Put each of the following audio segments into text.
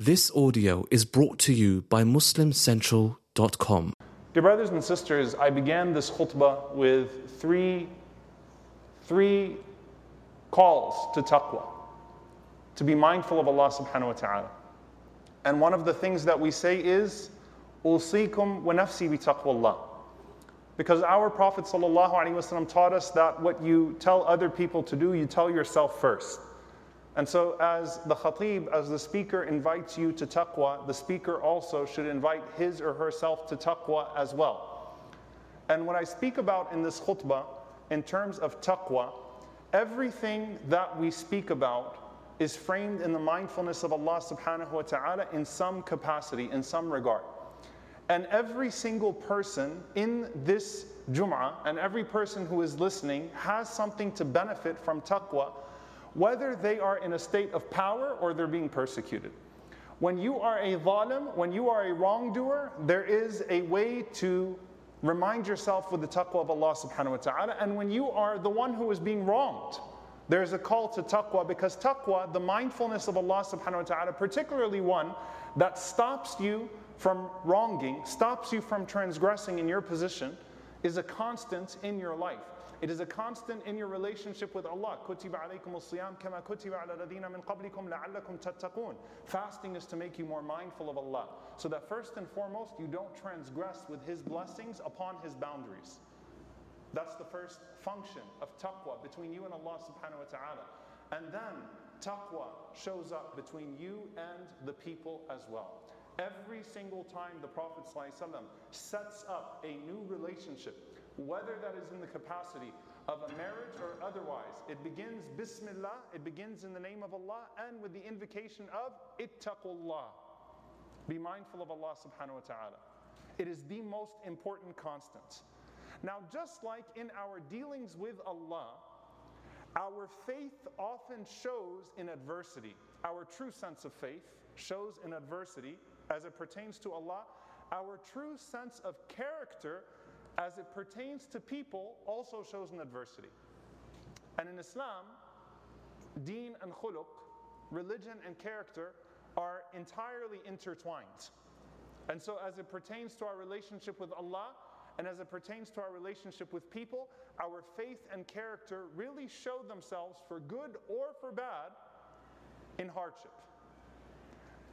This audio is brought to you by MuslimCentral.com. Dear brothers and sisters, I began this khutbah with three, three calls to taqwa, to be mindful of Allah subhanahu wa ta'ala. And one of the things that we say is, nafsi bi taqwallah. Because our Prophet ﷺ taught us that what you tell other people to do, you tell yourself first. And so, as the khatib, as the speaker invites you to taqwa, the speaker also should invite his or herself to taqwa as well. And what I speak about in this khutbah, in terms of taqwa, everything that we speak about is framed in the mindfulness of Allah subhanahu wa ta'ala in some capacity, in some regard. And every single person in this Jum'ah and every person who is listening has something to benefit from taqwa whether they are in a state of power or they're being persecuted. When you are a zalim, when you are a wrongdoer, there is a way to remind yourself with the taqwa of Allah subhanahu wa ta'ala. And when you are the one who is being wronged, there's a call to taqwa because taqwa, the mindfulness of Allah subhanahu wa ta'ala, particularly one that stops you from wronging, stops you from transgressing in your position, is a constant in your life. It is a constant in your relationship with Allah. Fasting is to make you more mindful of Allah. So that first and foremost, you don't transgress with His blessings upon His boundaries. That's the first function of taqwa between you and Allah subhanahu wa ta'ala. And then taqwa shows up between you and the people as well. Every single time the Prophet sets up a new relationship, whether that is in the capacity of a marriage or otherwise. It begins Bismillah, it begins in the name of Allah and with the invocation of Ittaqullah. Be mindful of Allah subhanahu wa ta'ala. It is the most important constant. Now, just like in our dealings with Allah, our faith often shows in adversity. Our true sense of faith shows in adversity as it pertains to Allah. Our true sense of character as it pertains to people, also shows an adversity. And in Islam, deen and khuluq, religion and character, are entirely intertwined. And so, as it pertains to our relationship with Allah, and as it pertains to our relationship with people, our faith and character really show themselves for good or for bad in hardship.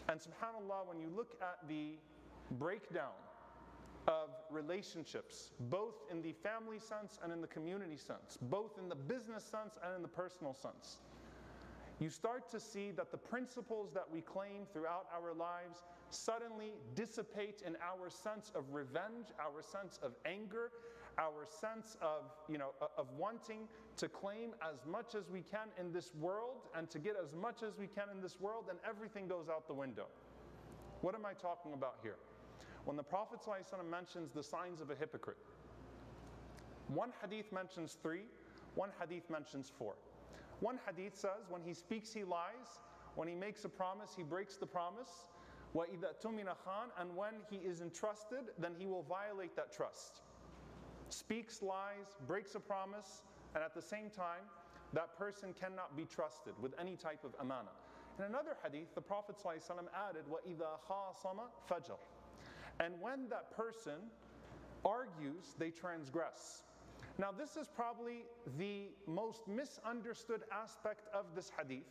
And subhanAllah, when you look at the breakdown of relationships, both in the family sense and in the community sense, both in the business sense and in the personal sense. You start to see that the principles that we claim throughout our lives suddenly dissipate in our sense of revenge, our sense of anger, our sense of, you know, of wanting to claim as much as we can in this world and to get as much as we can in this world, and everything goes out the window. What am I talking about here? When the Prophet ﷺ mentions the signs of a hypocrite, one hadith mentions three, one hadith mentions four. One hadith says when he speaks, he lies. When he makes a promise, he breaks the promise. وَإِذَا تُمِنَ خَانْ And when he is entrusted, then he will violate that trust. Speaks lies, breaks a promise, and at the same time, that person cannot be trusted with any type of amana. In another hadith, the Prophet ﷺ added, وَإِذَا خَاصَمَ فَجَرٍ and when that person argues, they transgress. Now, this is probably the most misunderstood aspect of this hadith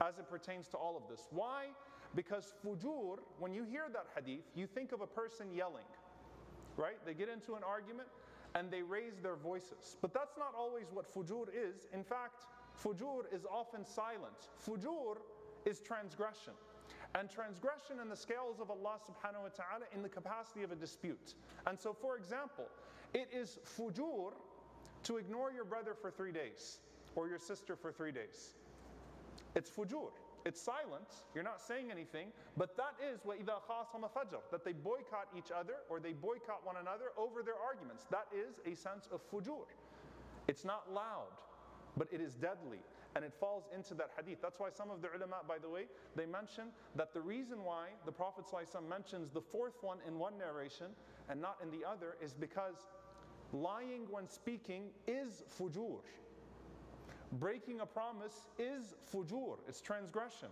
as it pertains to all of this. Why? Because fujur, when you hear that hadith, you think of a person yelling, right? They get into an argument and they raise their voices. But that's not always what fujur is. In fact, fujur is often silent. Fujur is transgression and transgression in the scales of Allah subhanahu wa ta'ala in the capacity of a dispute. And so, for example, it is fujur to ignore your brother for three days or your sister for three days. It's fujur. It's silent, you're not saying anything, but that is وَإِذَا خَاصَمَ فَجَرٍ That they boycott each other or they boycott one another over their arguments. That is a sense of fujur. It's not loud, but it is deadly and it falls into that hadith. That's why some of the ulama, by the way, they mention that the reason why the Prophet ﷺ mentions the fourth one in one narration and not in the other is because lying when speaking is fujur. Breaking a promise is fujur, it's transgression.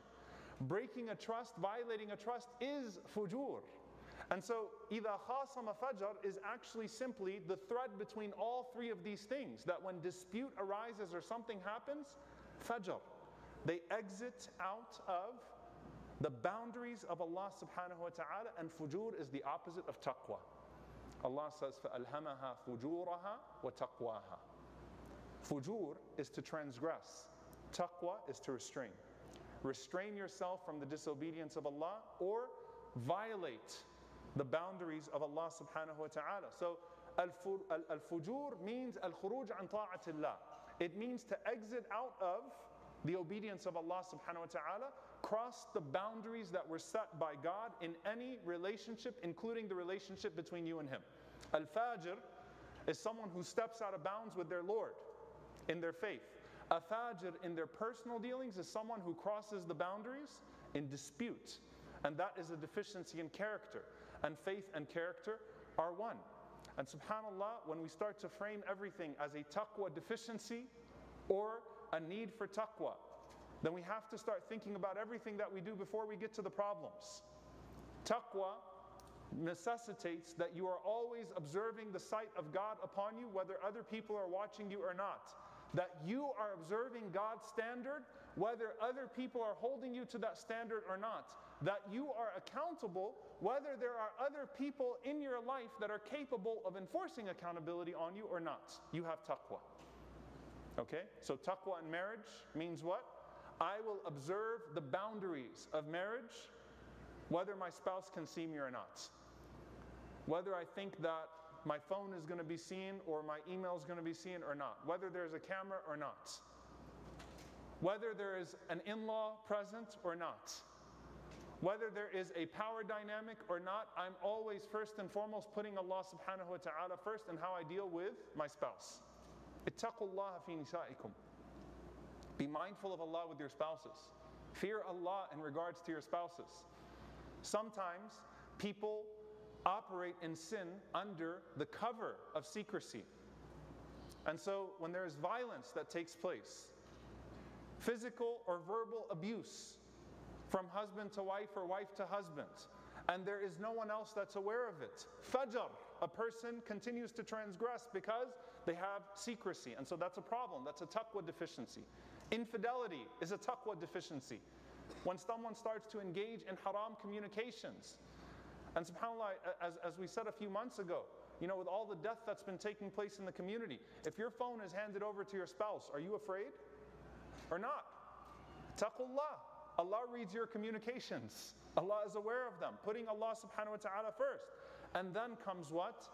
breaking a trust, violating a trust is fujur. And so, إِذَا خَاصَمَ فَجَر is actually simply the thread between all three of these things. That when dispute arises or something happens, Fajr. They exit out of the boundaries of Allah subhanahu wa ta'ala, and fujur is the opposite of taqwa. Allah says, فَأَلْهَمَهَا فُجُورَهَا وَتَقْوَاهَا Fujur is to transgress. Taqwa is to restrain. Restrain yourself from the disobedience of Allah or violate the boundaries of Allah subhanahu wa ta'ala. So, al-fujur means al-khuruj an ta'atillah it means to exit out of the obedience of Allah subhanahu wa ta'ala, cross the boundaries that were set by God in any relationship, including the relationship between you and Him. Al Fajir is someone who steps out of bounds with their Lord in their faith. A Fajir in their personal dealings is someone who crosses the boundaries in dispute. And that is a deficiency in character. And faith and character are one. And subhanAllah, when we start to frame everything as a taqwa deficiency or a need for taqwa, then we have to start thinking about everything that we do before we get to the problems. Taqwa necessitates that you are always observing the sight of God upon you, whether other people are watching you or not. That you are observing God's standard, whether other people are holding you to that standard or not. That you are accountable, whether there are other people in your life that are capable of enforcing accountability on you or not. You have taqwa. Okay? So taqwa in marriage means what? I will observe the boundaries of marriage, whether my spouse can see me or not. Whether I think that my phone is going to be seen or my email is going to be seen or not. Whether there's a camera or not. Whether there is an in law present or not. Whether there is a power dynamic or not, I'm always first and foremost putting Allah subhanahu wa ta'ala first in how I deal with my spouse. Fi nisaikum. Be mindful of Allah with your spouses. Fear Allah in regards to your spouses. Sometimes people operate in sin under the cover of secrecy. And so when there is violence that takes place, physical or verbal abuse from husband to wife or wife to husband, and there is no one else that's aware of it. Fajr, a person continues to transgress because they have secrecy. And so that's a problem. That's a taqwa deficiency. Infidelity is a taqwa deficiency. When someone starts to engage in haram communications, and subhanAllah, as, as we said a few months ago, you know, with all the death that's been taking place in the community, if your phone is handed over to your spouse, are you afraid or not? Taqullah. Allah reads your communications. Allah is aware of them, putting Allah subhanahu wa ta'ala first. And then comes what?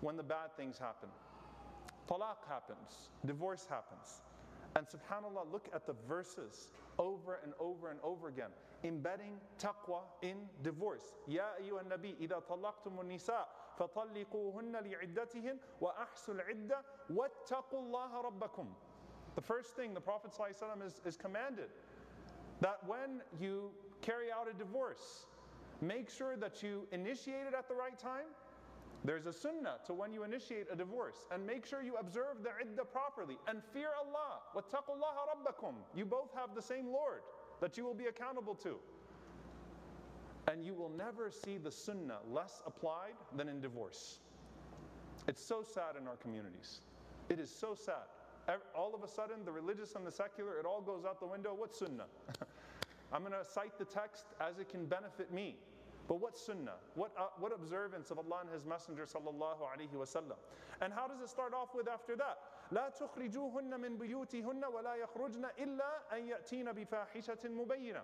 When the bad things happen. Talaq happens, divorce happens. And subhanAllah, look at the verses over and over and over again, embedding taqwa in divorce. Ya ayyuha nabi, talaqtum nisa fatalliquhunna li'iddatihin wa ahsul idda wattaqullaha rabbakum. The first thing the Prophet ﷺ is, is commanded that when you carry out a divorce, make sure that you initiate it at the right time there's a sunnah to when you initiate a divorce and make sure you observe the iddah properly and fear Allah. وَاتَّقُوا اللَّهَ رَبَّكُمْ You both have the same Lord that you will be accountable to. And you will never see the sunnah less applied than in divorce. It's so sad in our communities. It is so sad. All of a sudden, the religious and the secular, it all goes out the window. What's sunnah? I'm going to cite the text as it can benefit me. But what sunnah? What, uh, what observance of Allah and His Messenger sallallahu alaihi wasallam? And how does it start off with after that? لا تخرجوهن من بيوتهن ولا يخرجن إلا أن يأتين بفاحشة مبينة.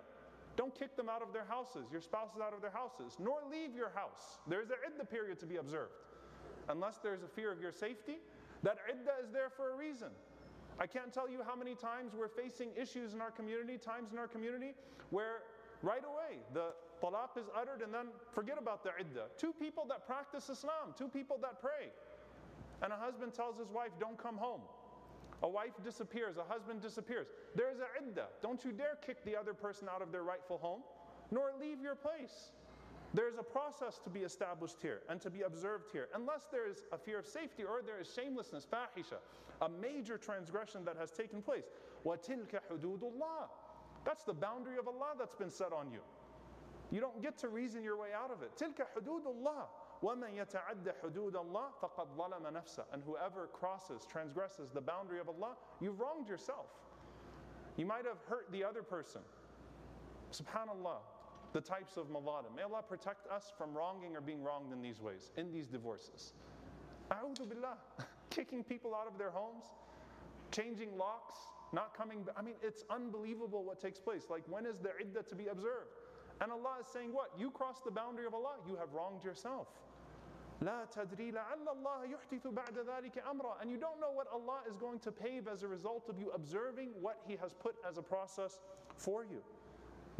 Don't kick them out of their houses, your spouses out of their houses, nor leave your house. There's a iddah period to be observed. Unless there's a fear of your safety, that iddah is there for a reason. I can't tell you how many times we're facing issues in our community, times in our community, where right away the talaq is uttered and then forget about the iddah. Two people that practice Islam, two people that pray. And a husband tells his wife, Don't come home. A wife disappears, a husband disappears. There's a iddah. Don't you dare kick the other person out of their rightful home, nor leave your place. There's a process to be established here and to be observed here, unless there is a fear of safety or there is shamelessness, fahisha, a major transgression that has taken place. وَتِلْكَ حُدُودُ اللَّهِ That's the boundary of Allah that's been set on you. You don't get to reason your way out of it. تلك حدود الله ومن يتعد حدود الله فقد ظلم نفسه. And whoever crosses, transgresses the boundary of Allah, you've wronged yourself. You might have hurt the other person. Subhanallah, the types of maladim. May Allah protect us from wronging or being wronged in these ways, in these divorces. A'udhu billah. Kicking people out of their homes, changing locks, not coming back. I mean, it's unbelievable what takes place. Like, when is the iddah to be observed? And Allah is saying, What? You crossed the boundary of Allah, you have wronged yourself. لا تدري لعل الله يحدث بعد ذلك أمرا and you don't know what Allah is going to pave as a result of you observing what He has put as a process for you.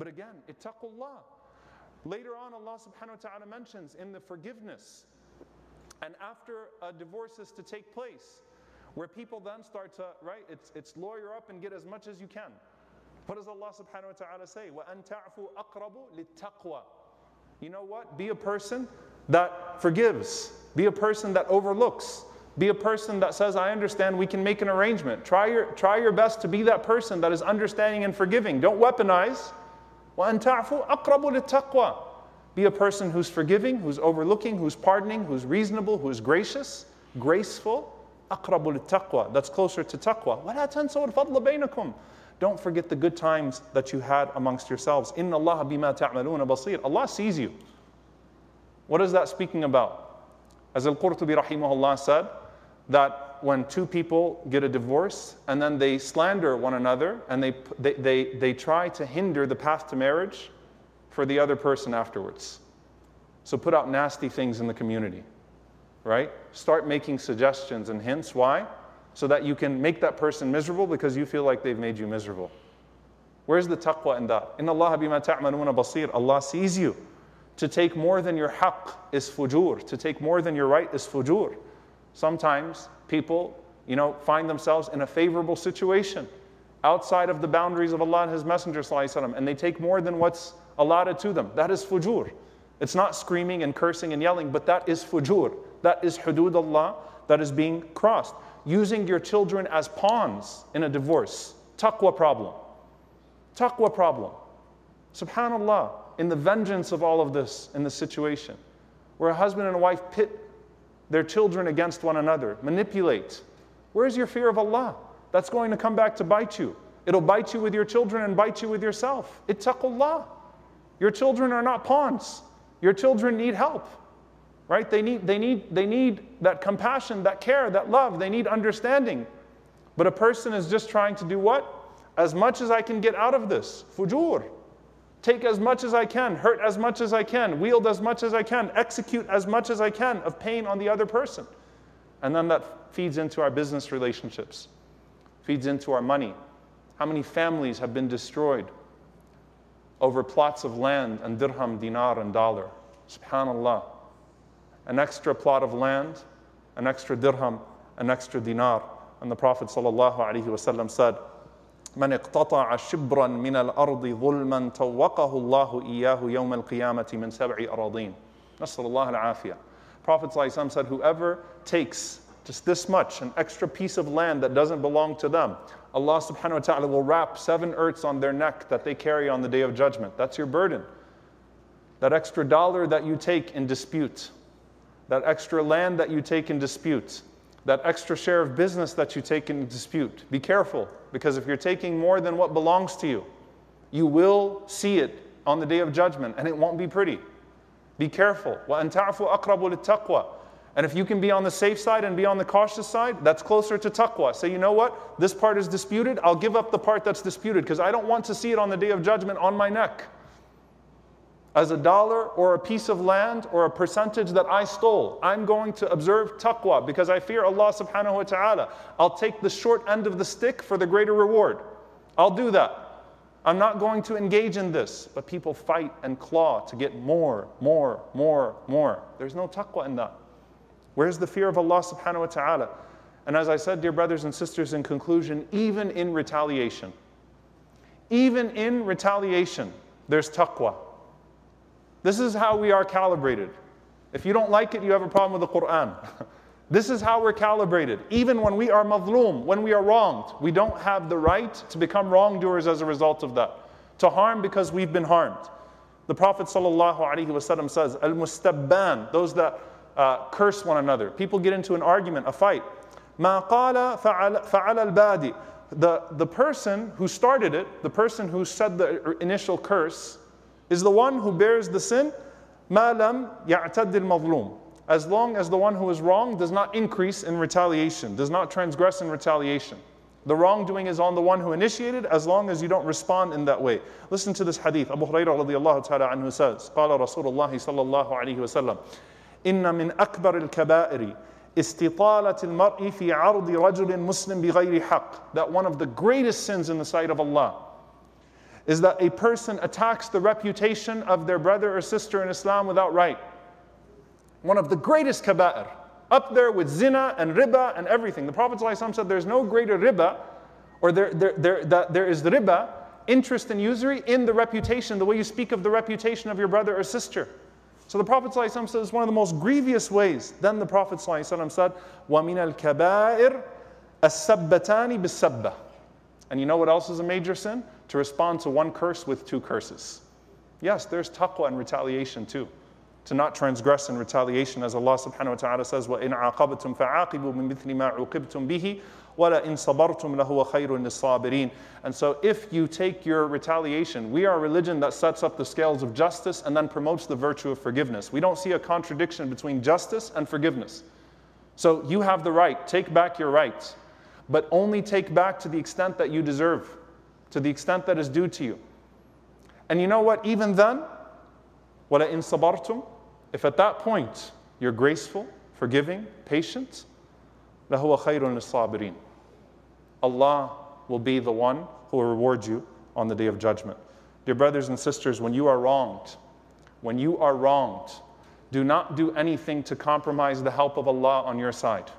But again, ittaqullah. Later on, Allah subhanahu wa ta'ala mentions in the forgiveness and after a divorce is to take place, where people then start to, right, it's, it's lawyer up and get as much as you can. What does Allah subhanahu wa ta'ala say? وَأَن تَعْفُوا أَقْرَبُ لِلتَّقْوَى You know what? Be a person that forgives. Be a person that overlooks. Be a person that says, I understand, we can make an arrangement. Try your, try your best to be that person that is understanding and forgiving. Don't weaponize. وَأَن تَعْفُوا أَقْرَبُ لِلتَّقْوَى Be a person who's forgiving, who's overlooking, who's pardoning, who's reasonable, who's gracious, graceful. أَقْرَبُ لِلتَّقْوَى That's closer to taqwa. وَلَا تَنْسَوْا الْفَضْلَ بَيْنَكُمْ don't forget the good times that you had amongst yourselves. Inna Allah bima ta'maluna basir. Allah sees you. What is that speaking about? As Al-Qurtubi rahimahullah said, that when two people get a divorce and then they slander one another and they, they, they, they try to hinder the path to marriage for the other person afterwards. So put out nasty things in the community, right? Start making suggestions and hints. Why? so that you can make that person miserable because you feel like they've made you miserable. Where's the taqwa in that? In Allah bima ta'maluna basir. Allah sees you. To take more than your haqq is fujur. To take more than your right is fujur. Sometimes people, you know, find themselves in a favorable situation outside of the boundaries of Allah and His Messenger and they take more than what's allotted to them. That is fujur. It's not screaming and cursing and yelling, but that is fujur. That is hudud Allah that is being crossed using your children as pawns in a divorce. Taqwa problem. Taqwa problem. Subhanallah, in the vengeance of all of this, in the situation, where a husband and a wife pit their children against one another, manipulate. Where's your fear of Allah? That's going to come back to bite you. It'll bite you with your children and bite you with yourself. Ittaqullah. Your children are not pawns. Your children need help right? They need, they, need, they need that compassion, that care, that love. They need understanding. But a person is just trying to do what? As much as I can get out of this. Fujur. Take as much as I can, hurt as much as I can, wield as much as I can, execute as much as I can of pain on the other person. And then that feeds into our business relationships, feeds into our money. How many families have been destroyed over plots of land and dirham, dinar, and dollar? Subhanallah an extra plot of land, an extra dirham, an extra dinar. And the Prophet ﷺ said, من اقتطع شبرا من الأرض ظلما توقه الله إياه يوم القيامة من سبع أراضين نسأل الله العافية Prophet ﷺ said, whoever takes just this much, an extra piece of land that doesn't belong to them, Allah subhanahu wa ta'ala will wrap seven earths on their neck that they carry on the day of judgment. That's your burden. That extra dollar that you take in dispute, that extra land that you take in dispute, that extra share of business that you take in dispute. Be careful, because if you're taking more than what belongs to you, you will see it on the day of judgment, and it won't be pretty. Be careful. And if you can be on the safe side and be on the cautious side, that's closer to taqwa. Say, you know what? This part is disputed. I'll give up the part that's disputed because I don't want to see it on the day of judgment on my neck as a dollar or a piece of land or a percentage that I stole. I'm going to observe taqwa because I fear Allah subhanahu wa ta'ala. I'll take the short end of the stick for the greater reward. I'll do that. I'm not going to engage in this. But people fight and claw to get more, more, more, more. There's no taqwa in that. Where's the fear of Allah subhanahu wa ta'ala? And as I said, dear brothers and sisters, in conclusion, even in retaliation, even in retaliation, there's taqwa. This is how we are calibrated. If you don't like it, you have a problem with the Quran. this is how we're calibrated. Even when we are mazloom, when we are wronged, we don't have the right to become wrongdoers as a result of that. to harm because we've been harmed. The Prophet ﷺ says, Al mustabban, those that uh, curse one another. People get into an argument, a fight. Ma qala fa'ala al-badi. The, the person who started it, the person who said the initial curse, is the one who bears the sin, ma lam ya'tad al-mazlum. As long as the one who is wrong does not increase in retaliation, does not transgress in retaliation. The wrongdoing is on the one who initiated as long as you don't respond in that way. Listen to this hadith. Abu Hurairah radiallahu ta'ala anhu says, قال رسول الله صلى الله عليه وسلم إن من أكبر الكبائر استطالة المرء في عرض رجل مسلم بغير حق. That one of the greatest sins in the sight of Allah is that a person attacks the reputation of their brother or sister in Islam without right. One of the greatest kaba'ir up there with zina and riba and everything. The Prophet ﷺ said there's no greater riba, or there, there, there, that there is riba, interest and usury, in the reputation, the way you speak of the reputation of your brother or sister. So the Prophet ﷺ says it's one of the most grievous ways. Then the Prophet ﷺ said, وَمِنَ الْكَبَائِرِ السَّبَّتَانِ بِالسَّبَّةِ And you know what else is a major sin? To respond to one curse with two curses. Yes, there's taqwa and retaliation too to not transgress in retaliation, as Allah subhanahu wa ta'ala says, وَإِنْ عَاقَبْتُمْ فَعَاقِبُوا بِمِثْلِ مَا عُوقِبْتُمْ بِهِ وَلَئِنْ صَبَرْتُمْ لَهُوَ خَيْرٌ لِلصَّابِرِينَ And so if you take your retaliation, we are a religion that sets up the scales of justice and then promotes the virtue of forgiveness. We don't see a contradiction between justice and forgiveness. So you have the right, take back your rights, but only take back to the extent that you deserve, to the extent that is due to you. And you know what? Even then, وَلَئِن صَبَرْتُمْ If at that point you're graceful, forgiving, patient, لَهُوَ خَيْرٌ لِلصَّابِرِينَ Allah will be the one who will reward you on the day of judgment. Dear brothers and sisters, when you are wronged, when you are wronged, do not do anything to compromise the help of Allah on your side.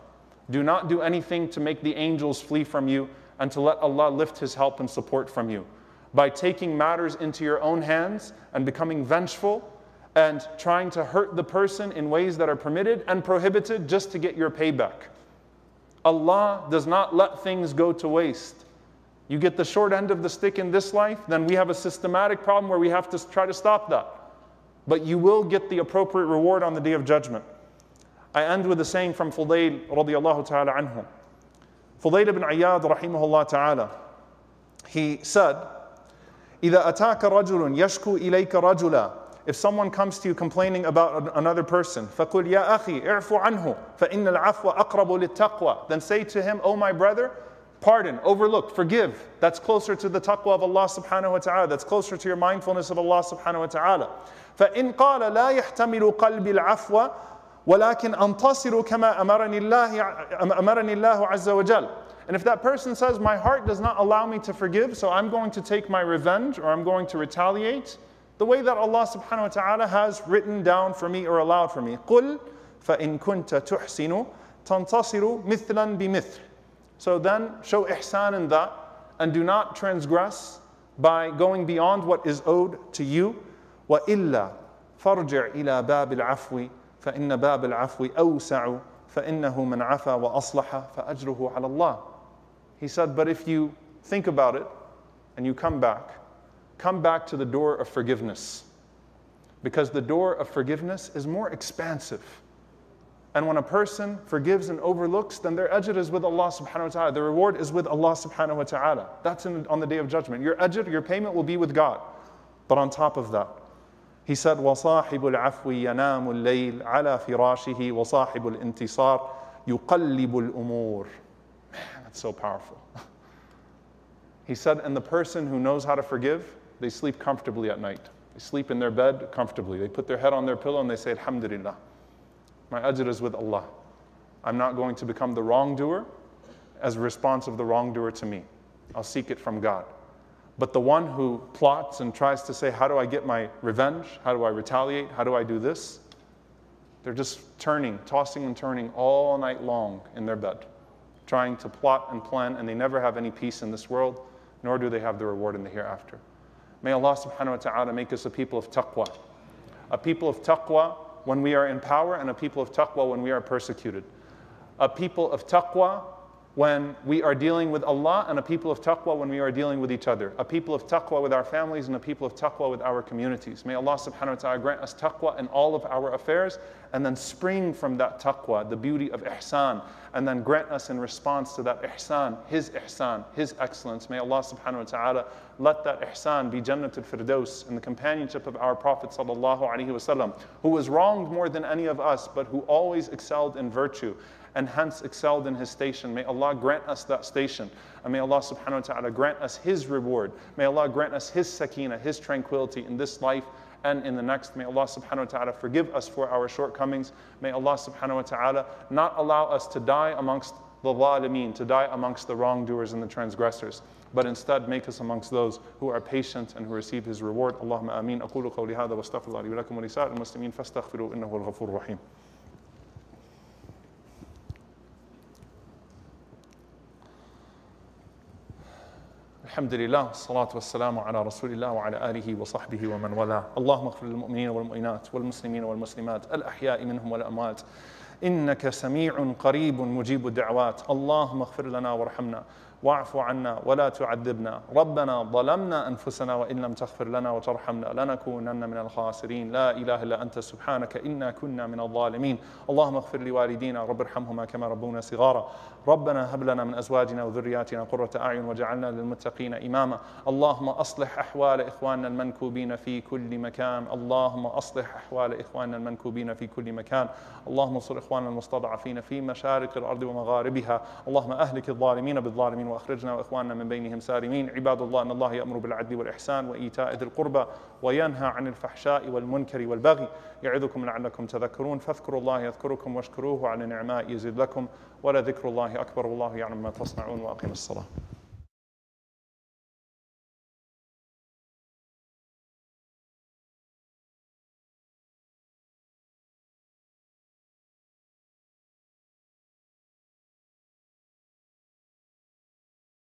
Do not do anything to make the angels flee from you and to let Allah lift His help and support from you. By taking matters into your own hands and becoming vengeful, and trying to hurt the person in ways that are permitted and prohibited just to get your payback. Allah does not let things go to waste. You get the short end of the stick in this life, then we have a systematic problem where we have to try to stop that. But you will get the appropriate reward on the day of judgment. I end with a saying from Fudayl radiallahu ta'ala anhu. Fudayl ibn Ayyad rahimahullah ta'ala, he said, إِذَا أَتَاكَ رَجُلٌ يَشْكُو إِلَيْكَ رَجُلًا If someone comes to you complaining about another person, فَقُلْ يَا أَخِي اِعْفُ عَنْهُ فَإِنَّ الْعَفْوَ أَقْرَبُ لِلتَّقْوَى Then say to him, O oh my brother, pardon, overlook, forgive. That's closer to the taqwa of Allah subhanahu wa ta'ala. That's closer to your mindfulness of Allah subhanahu wa ta'ala. فَإِنْ قَالَ لَا يَحْتَمِلُ قَلْبِ الْعَفْوَ ولكن أنتصر كما أمرني الله أمرني الله عز وجل and if that person says, My heart does not allow me to forgive, so I'm going to take my revenge or I'm going to retaliate, the way that Allah subhanahu wa ta'ala has written down for me or allowed for me. قُلْ فَإِن كُنْتَ تُحْسِنُ تَنْتَصِرُ مِثْلًا بِمِثْلٍ So then show ihsan in that and do not transgress by going beyond what is owed to you. وَإِلَّا فَارْجِعْ إِلَى بَابِ الْعَفْوِ فَإِنَّ بَابِ الْعَفْوِ أَوْسَعُ فَإِنَّهُ مَنْ عَفَى وَأَصْلَحَ فَأَجْرُهُ عَلَى اللَّهِ He said, but if you think about it and you come back, come back to the door of forgiveness. Because the door of forgiveness is more expansive. And when a person forgives and overlooks, then their ajr is with Allah subhanahu wa ta'ala. The reward is with Allah subhanahu wa ta'ala. That's in, on the day of judgment. Your ajr, your payment will be with God. But on top of that, he said, وَصَاحِبُ الْعَفْوِ يَنَامُ اللَّيْلِ عَلَى فِرَاشِهِ وَصَاحِبُ الْإِنْتِصَارِ يُقَلِّبُ الْأُمُورِ Man, that's so powerful. He said, and the person who knows how to forgive, they sleep comfortably at night. They sleep in their bed comfortably. They put their head on their pillow and they say, Alhamdulillah. My ajr is with Allah. I'm not going to become the wrongdoer as a response of the wrongdoer to me. I'll seek it from God. But the one who plots and tries to say, How do I get my revenge? How do I retaliate? How do I do this? They're just turning, tossing and turning all night long in their bed, trying to plot and plan, and they never have any peace in this world, nor do they have the reward in the hereafter. May Allah subhanahu wa ta'ala make us a people of taqwa. A people of taqwa when we are in power, and a people of taqwa when we are persecuted. A people of taqwa when we are dealing with Allah and a people of taqwa when we are dealing with each other. A people of taqwa with our families and a people of taqwa with our communities. May Allah subhanahu wa ta'ala grant us taqwa in all of our affairs and then spring from that taqwa the beauty of ihsan and then grant us in response to that ihsan, His ihsan, His excellence. May Allah subhanahu wa ta'ala let that ihsan be Jannatul Firdaus in the companionship of our Prophet sallallahu alaihi wasallam, who was wronged more than any of us, but who always excelled in virtue and hence excelled in his station. May Allah grant us that station. And may Allah subhanahu wa ta'ala grant us his reward. May Allah grant us his sakina, his tranquility in this life and in the next. May Allah subhanahu wa ta'ala forgive us for our shortcomings. May Allah subhanahu wa ta'ala not allow us to die amongst the zalimeen, to die amongst the wrongdoers and the transgressors, but instead make us amongst those who are patient and who receive His reward. Allahumma ameen. أقول قولي هذا واستغفر الله لي ولكم ولسائر المسلمين فاستغفروا إنه هو الغفور الرحيم. الحمد لله والصلاة والسلام على رسول الله وعلى آله وصحبه ومن والاه. اللهم اغفر للمؤمنين والمؤمنات والمسلمين والمسلمات الأحياء منهم والأموات. إنك سميع قريب مجيب الدعوات. اللهم اغفر لنا وارحمنا. واعف عنا ولا تعذبنا. ربنا ظلمنا أنفسنا وإن لم تغفر لنا وترحمنا لنكونن من الخاسرين. لا إله إلا أنت سبحانك إنا كنا من الظالمين. اللهم اغفر لوالدينا رب ارحمهما كما ربونا صغارا. ربنا هب لنا من أزواجنا وذرياتنا قرة أعين وجعلنا للمتقين إماما. اللهم أصلح أحوال إخواننا المنكوبين في كل مكان. اللهم أصلح أحوال إخواننا المنكوبين في كل مكان. اللهم انصر إخواننا المستضعفين في مشارق الأرض ومغاربها. اللهم أهلك الظالمين بالظالمين وأخرجنا وإخواننا من بينهم سالمين. عباد الله أن الله يأمر بالعدل والإحسان وإيتاء ذي القربى وينهى عن الفحشاء والمنكر والبغي. يعظكم لعلكم تذكرون. فاذكروا الله يذكركم واشكروه على نعماء يزد لكم ولذكر الله أكبر والله يعلم ما تصنعون وأقم الصلاة.